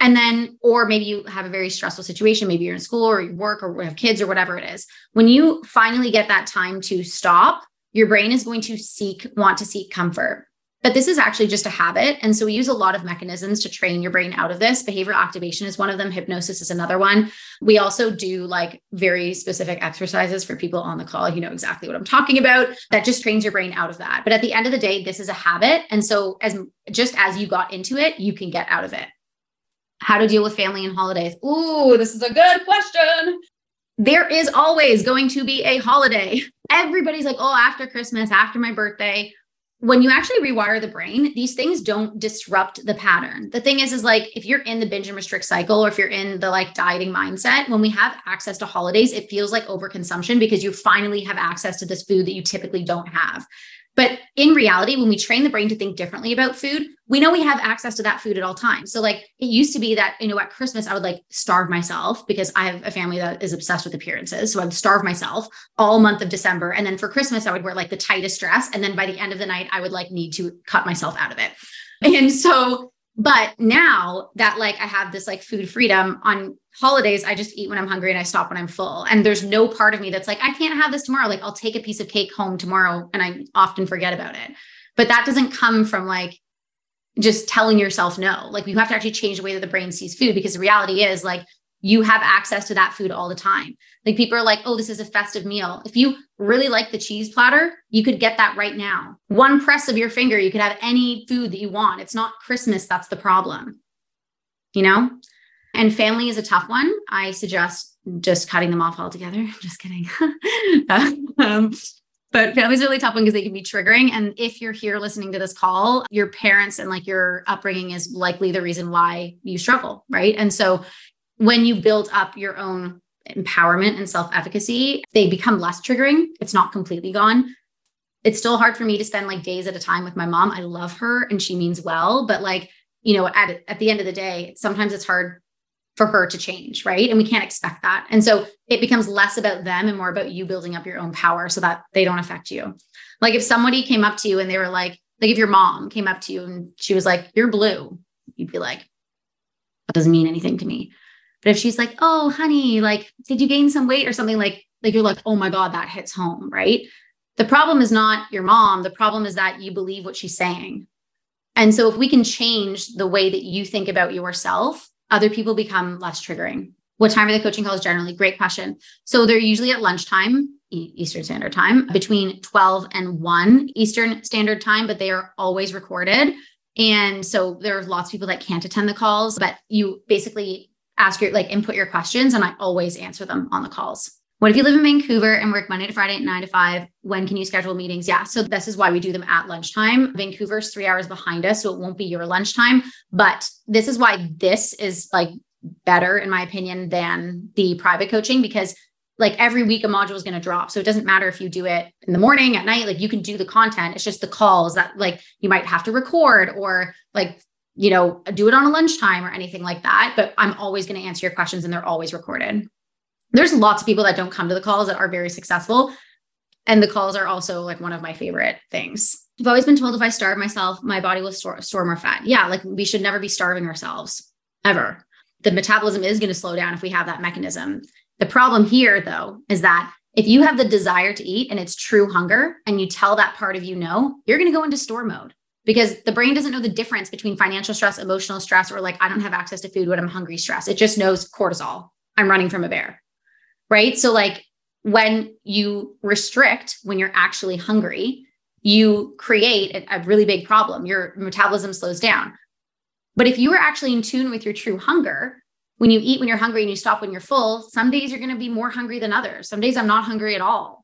And then, or maybe you have a very stressful situation, maybe you're in school or you work or have kids or whatever it is. When you finally get that time to stop, your brain is going to seek, want to seek comfort. But this is actually just a habit. And so we use a lot of mechanisms to train your brain out of this. Behavioral activation is one of them, hypnosis is another one. We also do like very specific exercises for people on the call. You know exactly what I'm talking about. That just trains your brain out of that. But at the end of the day, this is a habit. And so as just as you got into it, you can get out of it. How to deal with family and holidays. Ooh, this is a good question. There is always going to be a holiday. Everybody's like, oh, after Christmas, after my birthday, when you actually rewire the brain, these things don't disrupt the pattern. The thing is, is like if you're in the binge and restrict cycle or if you're in the like dieting mindset, when we have access to holidays, it feels like overconsumption because you finally have access to this food that you typically don't have. But in reality, when we train the brain to think differently about food, we know we have access to that food at all times. So, like, it used to be that, you know, at Christmas, I would like starve myself because I have a family that is obsessed with appearances. So, I would starve myself all month of December. And then for Christmas, I would wear like the tightest dress. And then by the end of the night, I would like need to cut myself out of it. And so but now that like I have this like food freedom on holidays, I just eat when I'm hungry and I stop when I'm full. And there's no part of me that's like, I can't have this tomorrow. Like I'll take a piece of cake home tomorrow and I often forget about it. But that doesn't come from like just telling yourself no. Like you have to actually change the way that the brain sees food because the reality is like you have access to that food all the time. Like people are like, oh, this is a festive meal. If you really like the cheese platter, you could get that right now. One press of your finger, you could have any food that you want. It's not Christmas that's the problem, you know? And family is a tough one. I suggest just cutting them off altogether. Just kidding. um, but family's a really tough one because they can be triggering. And if you're here listening to this call, your parents and like your upbringing is likely the reason why you struggle, right? And so when you build up your own empowerment and self efficacy, they become less triggering. It's not completely gone. It's still hard for me to spend like days at a time with my mom. I love her and she means well, but like, you know, at, at the end of the day, sometimes it's hard for her to change, right? And we can't expect that. And so it becomes less about them and more about you building up your own power so that they don't affect you. Like if somebody came up to you and they were like, like if your mom came up to you and she was like, you're blue, you'd be like, that doesn't mean anything to me. But if she's like, "Oh, honey, like did you gain some weight or something like like you're like, "Oh my god, that hits home," right? The problem is not your mom, the problem is that you believe what she's saying. And so if we can change the way that you think about yourself, other people become less triggering. What time are the coaching calls generally? Great question. So they're usually at lunchtime, Eastern Standard Time, between 12 and 1 Eastern Standard Time, but they are always recorded. And so there's lots of people that can't attend the calls, but you basically ask your like input your questions and I always answer them on the calls. What if you live in Vancouver and work Monday to Friday at nine to five? When can you schedule meetings? Yeah. So this is why we do them at lunchtime. Vancouver's three hours behind us. So it won't be your lunchtime. But this is why this is like better, in my opinion, than the private coaching because like every week a module is going to drop. So it doesn't matter if you do it in the morning, at night, like you can do the content. It's just the calls that like you might have to record or like you know, do it on a lunchtime or anything like that. But I'm always going to answer your questions and they're always recorded. There's lots of people that don't come to the calls that are very successful. And the calls are also like one of my favorite things. I've always been told if I starve myself, my body will store, store more fat. Yeah, like we should never be starving ourselves ever. The metabolism is going to slow down if we have that mechanism. The problem here, though, is that if you have the desire to eat and it's true hunger and you tell that part of you no, you're going to go into store mode because the brain doesn't know the difference between financial stress, emotional stress, or like, I don't have access to food when I'm hungry stress. It just knows cortisol. I'm running from a bear. Right. So, like, when you restrict when you're actually hungry, you create a, really big problem. Your metabolism slows down. But if you are actually in tune with your true hunger, when you eat when you're hungry and you stop when you're full, some days you're going to be more hungry than others. Some days I'm not hungry at all.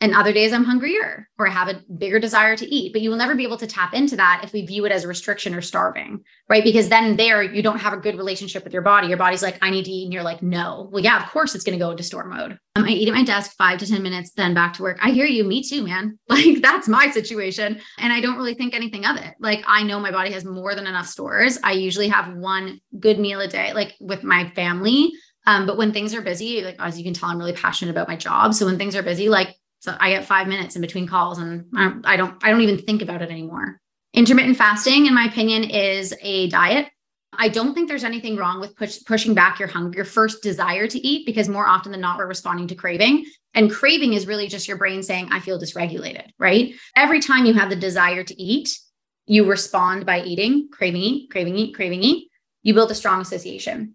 And other days I'm hungrier or I have a bigger desire to eat. But you will never be able to tap into that if we view it as restriction or starving, right? Because then there you don't have a good relationship with your body. Your body's like, I need to eat. And you're like, no. Well, yeah, of course it's going to go into store mode. Um, I eat at my desk five to 10 minutes, then back to work. I hear you. Me too, man. Like that's my situation. And I don't really think anything of it. Like I know my body has more than enough stores. I usually have one good meal a day, like with my family. Um, but when things are busy, like as you can tell, I'm really passionate about my job. So when things are busy, like So I get five minutes in between calls and I don't, I don't even think about it anymore. Intermittent fasting, in my opinion, is a diet. I don't think there's anything wrong with push, pushing back your hunger, your first desire to eat, because more often than not, we're responding to craving. And craving is really just your brain saying, I feel dysregulated, right? Every time you have the desire to eat, you respond by eating, craving, eat, craving, eat, craving, eat. You build a strong association.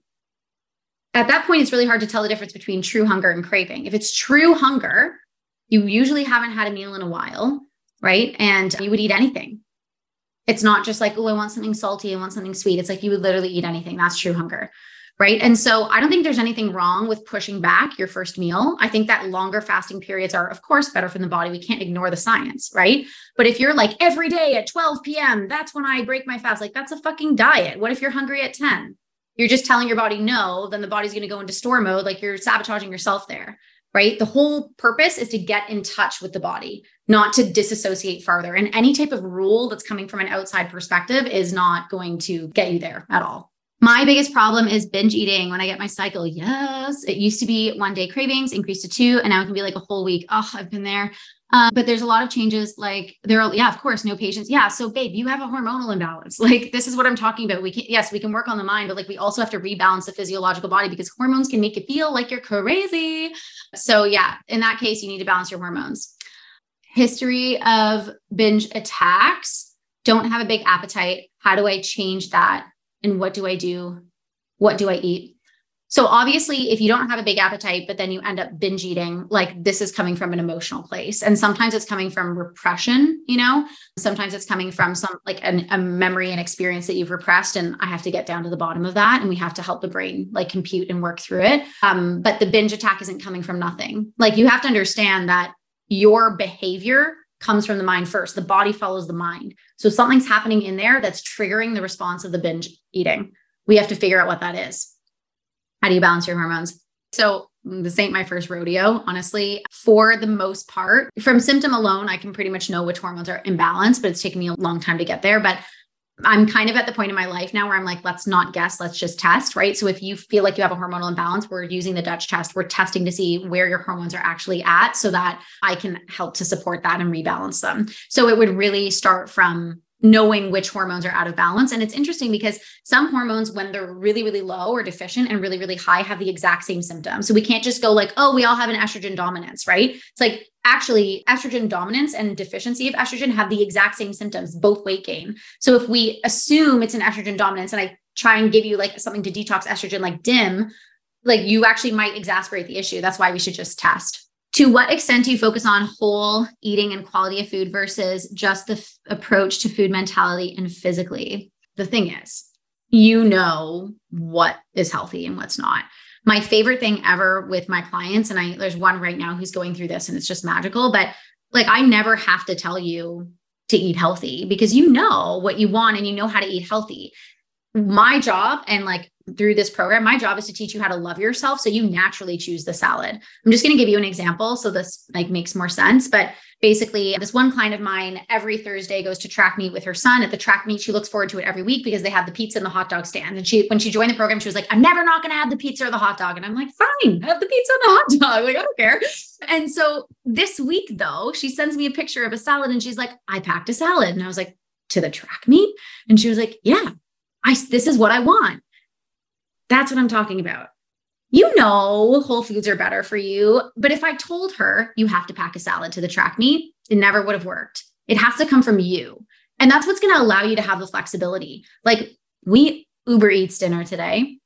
At that point, it's really hard to tell the difference between true hunger and craving. If it's true hunger, you usually haven't had a meal in a while, right? And you would eat anything. It's not just like, oh, I want something salty, I want something sweet. It's like you would literally eat anything. That's true hunger. Right. And so I don't think there's anything wrong with pushing back your first meal. I think that longer fasting periods are, of course, better for the body. We can't ignore the science. Right. But if you're like every day at 12 p.m., that's when I break my fast, like that's a fucking diet. What if you're hungry at 10? You're just telling your body no, then the body's going to go into store mode. Like you're sabotaging yourself there right? The whole purpose is to get in touch with the body, not to disassociate farther. And any type of rule that's coming from an outside perspective is not going to get you there at all. My biggest problem is binge eating when I get my cycle. Yes, it used to be one day cravings, increased to two, and now it can be like a whole week. Oh, I've been there. Um, but there's a lot of changes. Like there are, yeah, of course, no patients. Yeah. So, babe, you have a hormonal imbalance. Like this is what I'm talking about. We can, yes, we can work on the mind, but like we also have to rebalance the physiological body because hormones can make you feel like you're crazy. So, yeah, in that case, you need to balance your hormones. History of binge attacks. Don't have a big appetite. How do I change that? And what do I do? What do I eat? So obviously, if you don't have a big appetite, but then you end up binge eating, like this is coming from an emotional place. And sometimes it's coming from repression, you know, sometimes it's coming from some like an, a memory and experience that you've repressed. And I have to get down to the bottom of that. And we have to help the brain like compute and work through it. Um, but the binge attack isn't coming from nothing. Like you have to understand that your behavior comes from the mind first. The body follows the mind. So something's happening in there that's triggering the response of the binge eating. We have to figure out what that is. How do you balance your hormones? So this ain't my first rodeo, honestly. For the most part, from symptom alone, I can pretty much know which hormones are imbalanced, but it's taken me a long time to get there. But I'm kind of at the point in my life now where I'm like, let's not guess, let's just test, right? So if you feel like you have a hormonal imbalance, we're using the Dutch test. We're testing to see where your hormones are actually at so that I can help to support that and rebalance them. So it would really start from knowing which hormones are out of balance. And it's interesting because some hormones, when they're really, really low or deficient and really, really high, have the exact same symptoms. So we can't just go like, oh, we all have an estrogen dominance, right? It's like actually estrogen dominance and deficiency of estrogen have the exact same symptoms, both weight gain. So if we assume it's an estrogen dominance and I try and give you like something to detox estrogen like DIM, like you actually might exacerbate the issue. That's why we should just test to what extent do you focus on whole eating and quality of food versus just the f- approach to food mentality and physically? The thing is, you know what is healthy and what's not. My favorite thing ever with my clients, and I there's one right now who's going through this and it's just magical, but like I never have to tell you to eat healthy because you know what you want and you know how to eat healthy. My job and like through this program, my job is to teach you how to love yourself. So you naturally choose the salad. I'm just going to give you an example. So this like makes more sense. But basically, this one client of mine every Thursday goes to track meet with her son. At the track meet, she looks forward to it every week because they have the pizza and the hot dog stand. And she, when she joined the program, she was like, I'm never not going to have the pizza or the hot dog. And I'm like, fine, have the pizza and the hot dog. Like, I don't care. And so this week, though, she sends me a picture of a salad and she's like, I packed a salad. And I was like, to the track meet? And she was like, yeah, I, this is what I want. That's what I'm talking about. You know, Whole Foods are better for you. But if I told her you have to pack a salad to the track meet, it never would have worked. It has to come from you. And that's what's going to allow you to have the flexibility. Like we Uber Eats dinner today.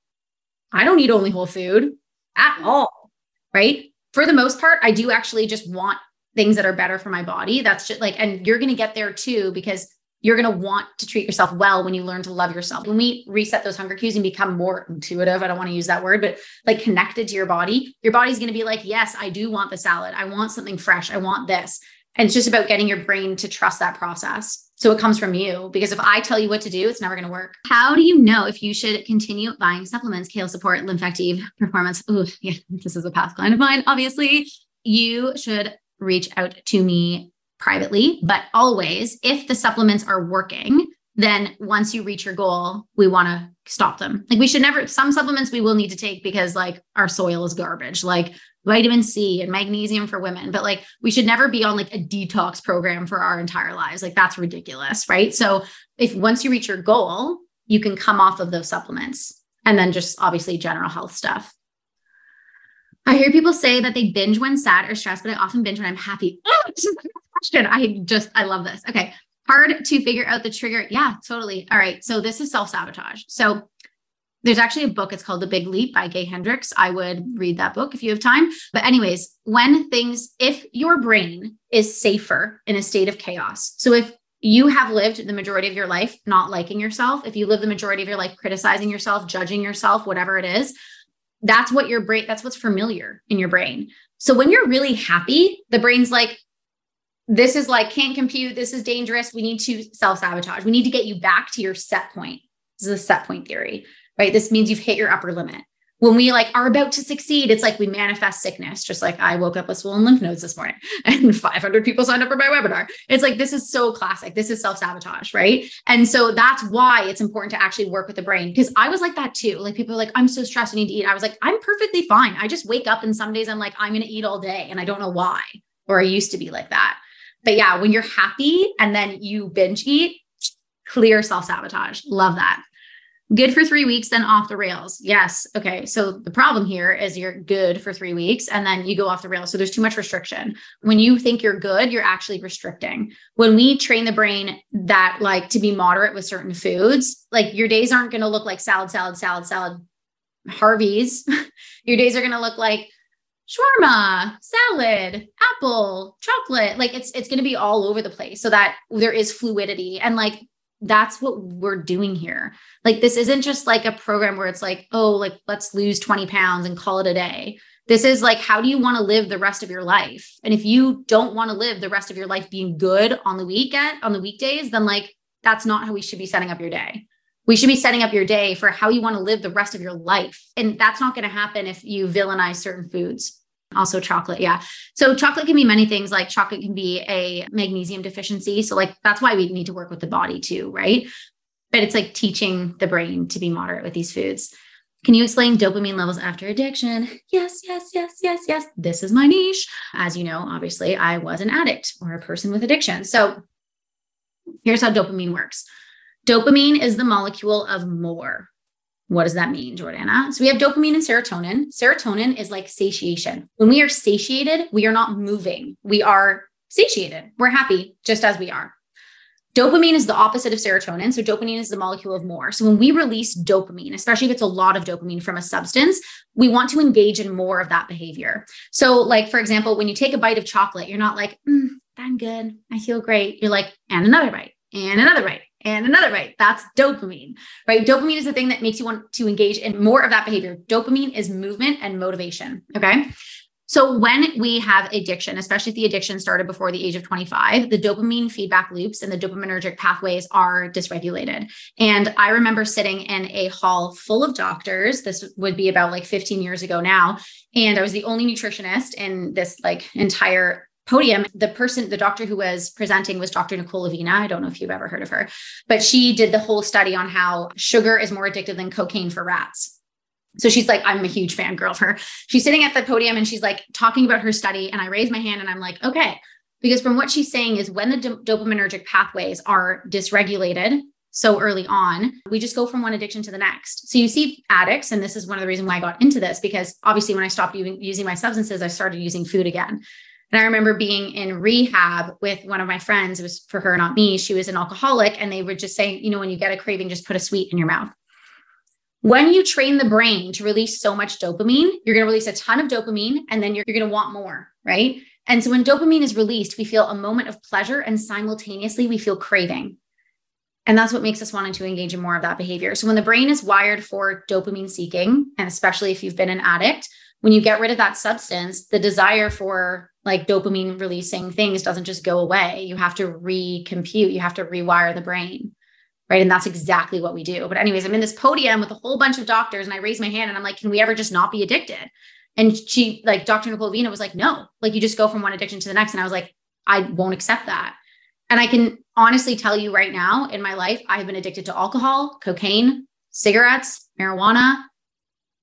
I don't eat only whole food at all. Right. For the most part, I do actually just want things that are better for my body. That's just like, and you're going to get there too, because you're going to want to treat yourself well when you learn to love yourself. When we reset those hunger cues and become more intuitive, I don't want to use that word, but like connected to your body, your body's going to be like, yes, I do want the salad. I want something fresh. I want this. And it's just about getting your brain to trust that process. So it comes from you because if I tell you what to do, it's never going to work. How do you know if you should continue buying supplements, Kale Support, Lymphactive, Performance? Ooh, yeah, this is a past client of mine, obviously. You should reach out to me privately, but always if the supplements are working, then once you reach your goal, we want to stop them. Like we should never, some supplements we will need to take because like our soil is garbage. Like vitamin C and magnesium for women, but like we should never be on like a detox program for our entire lives. Like that's ridiculous, right? So if once you reach your goal, you can come off of those supplements and then just obviously general health stuff. I hear people say that they binge when sad or stressed, but I often binge when I'm happy. Oh, question. I just, I love this. Okay. Hard to figure out the trigger. Yeah, totally. All right. So this is self sabotage. So there's actually a book. It's called The Big Leap by Gay Hendricks. I would read that book if you have time. But, anyways, when things, if your brain is safer in a state of chaos, so if you have lived the majority of your life not liking yourself, if you live the majority of your life criticizing yourself, judging yourself, whatever it is, that's what your brain, that's what's familiar in your brain. So when you're really happy, the brain's like, this is like, can't compute. This is dangerous. We need to self sabotage. We need to get you back to your set point. This is a set point theory, right? This means you've hit your upper limit when we like are about to succeed, it's like we manifest sickness. Just like I woke up with swollen lymph nodes this morning and 500 people signed up for my webinar. It's like, this is so classic. This is self sabotage, right? And so that's why it's important to actually work with the brain. Cause I was like that too. Like people are like, I'm so stressed, I need to eat. I was like, I'm perfectly fine. I just wake up and some days I'm like, I'm going to eat all day and I don't know why. Or I used to be like that. But yeah, when you're happy and then you binge eat, clear self sabotage. Love that good for three weeks, then off the rails. Yes. Okay. So the problem here is you're good for three weeks and then you go off the rails. So there's too much restriction. When you think you're good, you're actually restricting. When we train the brain that like to be moderate with certain foods, like your days aren't going to look like salad, salad, salad, salad, Harvey's. your days are going to look like shawarma, salad, apple, chocolate. Like it's it's going to be all over the place so that there is fluidity and like that's what we're doing here. Like, this isn't just like a program where it's like, oh, like, let's lose 20 pounds and call it a day. This is like, how do you want to live the rest of your life? And if you don't want to live the rest of your life being good on the weekend, on the weekdays, then like, that's not how we should be setting up your day. We should be setting up your day for how you want to live the rest of your life. And that's not going to happen if you villainize certain foods. Also, chocolate. Yeah. So, chocolate can be many things. Like, chocolate can be a magnesium deficiency. So, like, that's why we need to work with the body too, right? But it's like teaching the brain to be moderate with these foods. Can you explain dopamine levels after addiction? Yes, yes, yes, yes, yes. This is my niche. As you know, obviously, I was an addict or a person with addiction. So, here's how dopamine works dopamine is the molecule of more. What does that mean, Jiordana? So we have dopamine and serotonin. Serotonin is like satiation. When we are satiated, we are not moving. We are satiated. We're happy just as we are. Dopamine is the opposite of serotonin. So dopamine is the molecule of more. So when we release dopamine, especially if it's a lot of dopamine from a substance, we want to engage in more of that behavior. So like, for example, when you take a bite of chocolate, you're not like, mm, I'm good. I feel great. You're like, and another bite and another bite and another right that's dopamine, right? Dopamine is the thing that makes you want to engage in more of that behavior. Dopamine is movement and motivation. Okay. So when we have addiction, especially if the addiction started before the age of 25, the dopamine feedback loops and the dopaminergic pathways are dysregulated. And I remember sitting in a hall full of doctors. This would be about like 15 years ago now. And I was the only nutritionist in this like entire podium, the person, the doctor who was presenting was Dr. Nicole Avena. I don't know if you've ever heard of her, but she did the whole study on how sugar is more addictive than cocaine for rats. So she's like, I'm a huge fan girl of her. She's sitting at the podium and she's like talking about her study. And I raise my hand and I'm like, okay. Because from what she's saying is when the do- dopaminergic pathways are dysregulated so early on, we just go from one addiction to the next. So you see addicts, and this is one of the reasons why I got into this because obviously when I stopped using, using my substances, I started using food again. And I remember being in rehab with one of my friends. It was for her, not me. She was an alcoholic. And they would just say, you know, when you get a craving, just put a sweet in your mouth. When you train the brain to release so much dopamine, you're going to release a ton of dopamine and then you're, you're going to want more, right? And so when dopamine is released, we feel a moment of pleasure and simultaneously we feel craving. And that's what makes us wanting to engage in more of that behavior. So when the brain is wired for dopamine seeking, and especially if you've been an addict, when you get rid of that substance, the desire for like dopamine releasing things doesn't just go away. You have to recompute, you have to rewire the brain. Right. And that's exactly what we do. But, anyways, I'm in this podium with a whole bunch of doctors and I raise my hand and I'm like, can we ever just not be addicted? And she, like, Dr. Nicole Avena was like, no, like you just go from one addiction to the next. And I was like, I won't accept that. And I can honestly tell you right now in my life, I've been addicted to alcohol, cocaine, cigarettes, marijuana,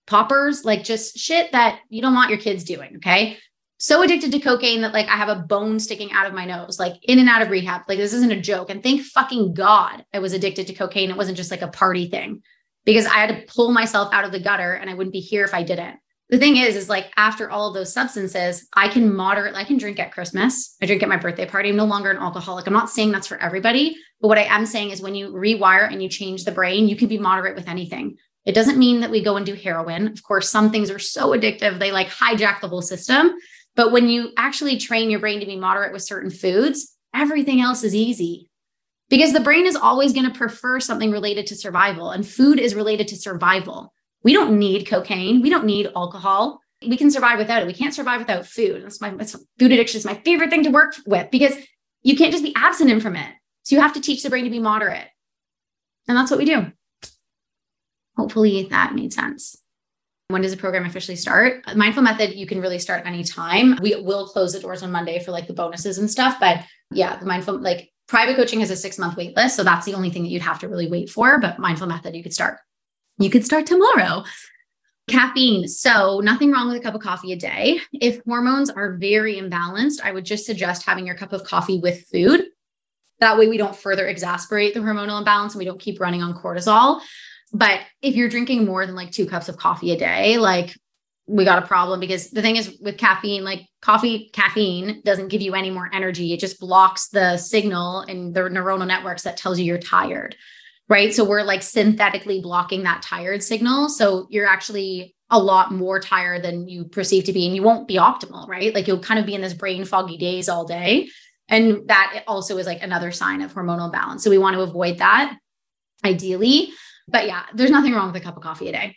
poppers, like just shit that you don't want your kids doing. Okay. So addicted to cocaine that like I have a bone sticking out of my nose, like in and out of rehab. Like this isn't a joke. And thank fucking God I was addicted to cocaine. It wasn't just like a party thing because I had to pull myself out of the gutter and I wouldn't be here if I didn't. The thing is, is like after all of those substances, I can moderate, I can drink at Christmas. I drink at my birthday party. I'm no longer an alcoholic. I'm not saying that's for everybody, but what I am saying is when you rewire and you change the brain, you can be moderate with anything. It doesn't mean that we go and do heroin. Of course, some things are so addictive, they like hijack the whole system. But when you actually train your brain to be moderate with certain foods, everything else is easy because the brain is always going to prefer something related to survival, and food is related to survival. We don't need cocaine, we don't need alcohol. We can survive without it. We can't survive without food. That's my that's, food addiction is my favorite thing to work with because you can't just be abstinent from it. So you have to teach the brain to be moderate. And that's what we do. Hopefully that made sense. When does the program officially start? Mind-Full Method, you can really start anytime. We will close the doors on Monday for like the bonuses and stuff. But yeah, the mindful, like private coaching has a six month wait list. So that's the only thing that you'd have to really wait for. But Mind-Full Method, you could start. You could start tomorrow. Caffeine. So, nothing wrong with a cup of coffee a day. If hormones are very imbalanced, I would just suggest having your cup of coffee with food. That way, we don't further exasperate the hormonal imbalance and we don't keep running on cortisol. But if you're drinking more than like two cups of coffee a day, like we got a problem because the thing is with caffeine, like coffee, caffeine doesn't give you any more energy. It just blocks the signal in the neuronal networks that tells you you're tired. Right. So we're like synthetically blocking that tired signal. So you're actually a lot more tired than you perceive to be, and you won't be optimal. Right. Like you'll kind of be in this brain foggy days all day. And that also is like another sign of hormonal balance. So we want to avoid that ideally. But yeah, there's nothing wrong with a cup of coffee a day.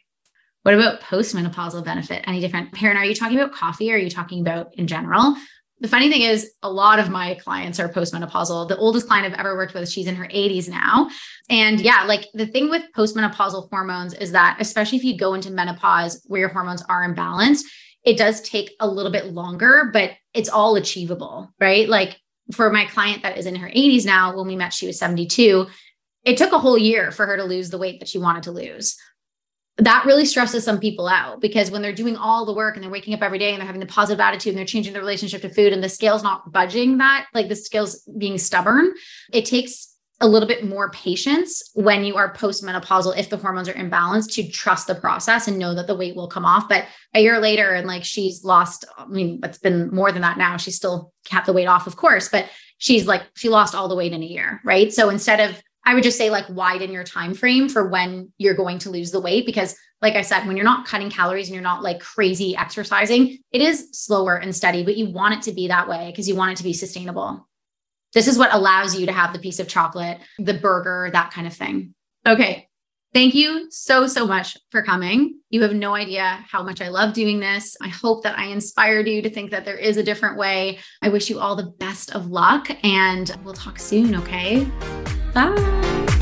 What about postmenopausal benefit? Any different? Perrin, are you talking about coffee or are you talking about in general? The funny thing is, a lot of my clients are postmenopausal. The oldest client I've ever worked with, she's in her 80s now. And yeah, like the thing with postmenopausal hormones is that, especially if you go into menopause where your hormones are imbalanced, it does take a little bit longer, but it's all achievable, right? Like for my client that is in her 80s now, when we met, she was 72 it took a whole year for her to lose the weight that she wanted to lose. That really stresses some people out because when they're doing all the work and they're waking up every day and they're having the positive attitude and they're changing their relationship to food and the scale's not budging that, like the scale's being stubborn, it takes a little bit more patience when you are postmenopausal if the hormones are imbalanced to trust the process and know that the weight will come off. But a year later and like she's lost i mean it's been more than that now. She's still kept the weight off of course but she's like she lost all the weight in a year right? So instead of I would just say like widen your time frame for when you're going to lose the weight because like I said when you're not cutting calories and you're not like crazy exercising it is slower and steady but you want it to be that way because you want it to be sustainable. This is what allows you to have the piece of chocolate, the burger, that kind of thing. Okay. Thank you so, so much for coming. You have no idea how much I love doing this. I hope that I inspired you to think that there is a different way. I wish you all the best of luck and we'll talk soon. Okay. Bye.